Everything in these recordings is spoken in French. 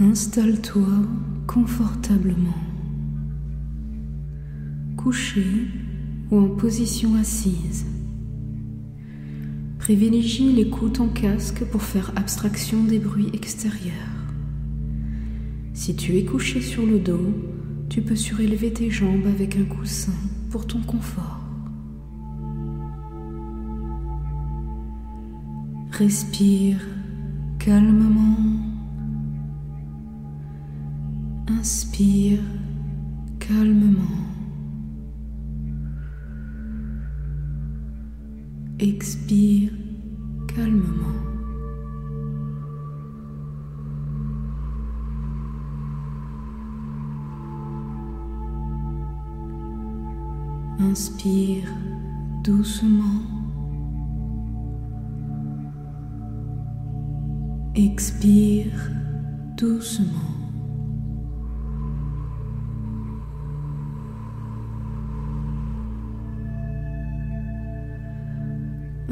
Installe-toi confortablement, couché ou en position assise. Privilégie l'écoute en casque pour faire abstraction des bruits extérieurs. Si tu es couché sur le dos, tu peux surélever tes jambes avec un coussin pour ton confort. Respire calmement. Inspire calmement. Expire calmement. Inspire doucement. Expire doucement.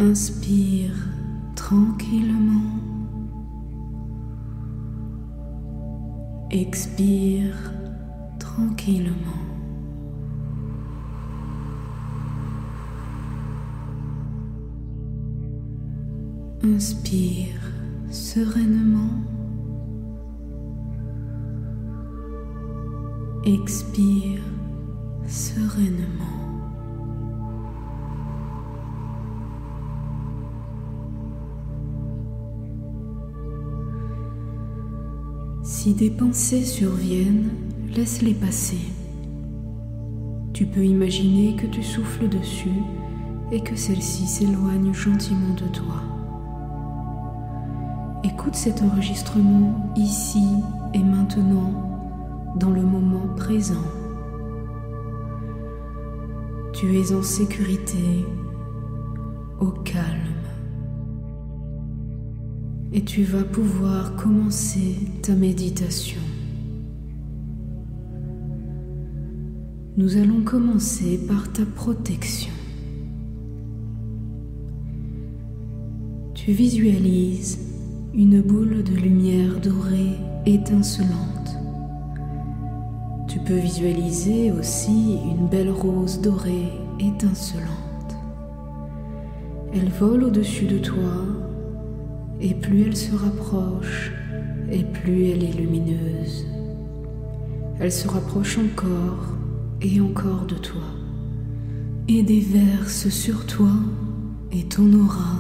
Inspire tranquillement. Expire tranquillement. Inspire sereinement. Expire sereinement. Si des pensées surviennent, laisse-les passer. Tu peux imaginer que tu souffles dessus et que celles-ci s'éloignent gentiment de toi. Écoute cet enregistrement ici et maintenant, dans le moment présent. Tu es en sécurité, au calme. Et tu vas pouvoir commencer ta méditation. Nous allons commencer par ta protection. Tu visualises une boule de lumière dorée étincelante. Tu peux visualiser aussi une belle rose dorée étincelante. Elle vole au-dessus de toi et plus elle se rapproche et plus elle est lumineuse. Elle se rapproche encore et encore de toi et déverse sur toi et ton aura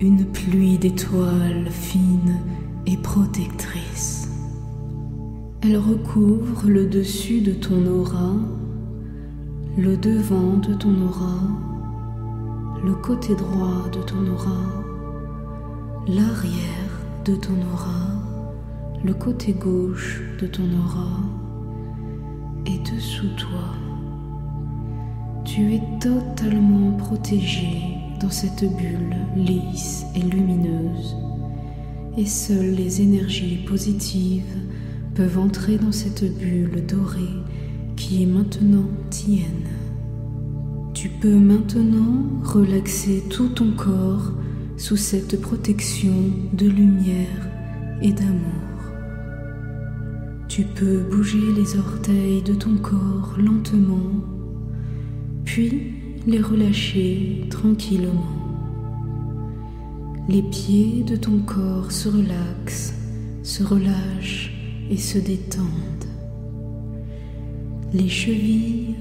une pluie d'étoiles fines et protectrices. Elle recouvre le dessus de ton aura, le devant de ton aura, le côté droit de ton aura, l'arrière de ton aura, le côté gauche de ton aura et dessous toi. Tu es totalement protégé dans cette bulle lisse et lumineuse, et seules les énergies positives peuvent entrer dans cette bulle dorée qui est maintenant tienne. Tu peux maintenant relaxer tout ton corps sous cette protection de lumière et d'amour. Tu peux bouger les orteils de ton corps lentement, puis les relâcher tranquillement. Les pieds de ton corps se relaxent, se relâchent et se détendent. Les chevilles,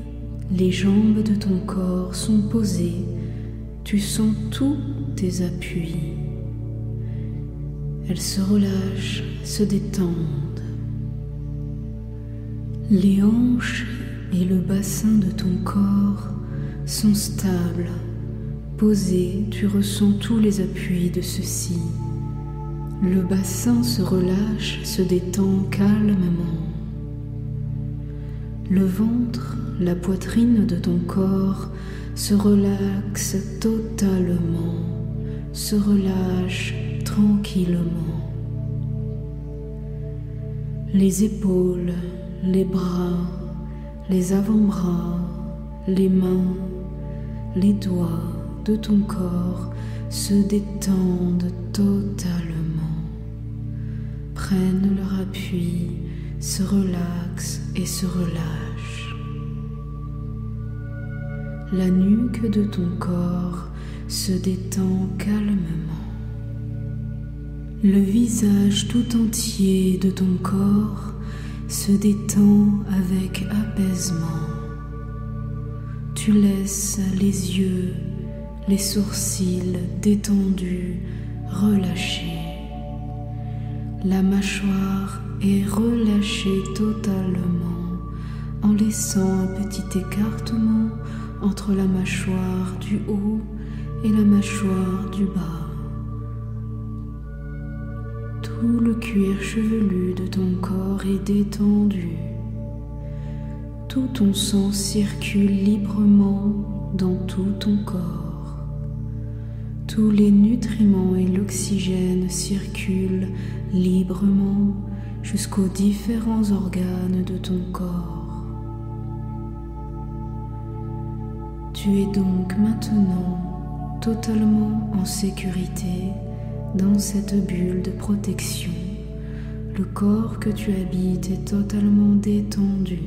les jambes de ton corps sont posées, tu sens tous appuis. Elles se relâchent, se détendent. Les hanches et le bassin de ton corps sont stables. Posés, tu ressens tous les appuis de ceux-ci. Le bassin se relâche, se détend calmement. Le ventre, la poitrine de ton corps se relaxe totalement, se relâche tranquillement. Les épaules, les bras, les avant-bras, les mains, les doigts de ton corps se détendent totalement. prennent leur appui, se relaxent et se relâchent. La nuque de ton corps se détend calmement. Le visage tout entier de ton corps se détend avec apaisement. Tu laisses les yeux, les sourcils détendus, relâchés. La mâchoire est relâchée totalement en laissant un petit écartement entre la mâchoire du haut et la mâchoire du bas. Tout le cuir chevelu de ton corps est détendu. Tout ton sang circule librement dans tout ton corps. Tous les nutriments et l'oxygène circulent librement jusqu'aux différents organes de ton corps. Tu es donc maintenant totalement en sécurité dans cette bulle de protection, le corps que tu habites est totalement détendu.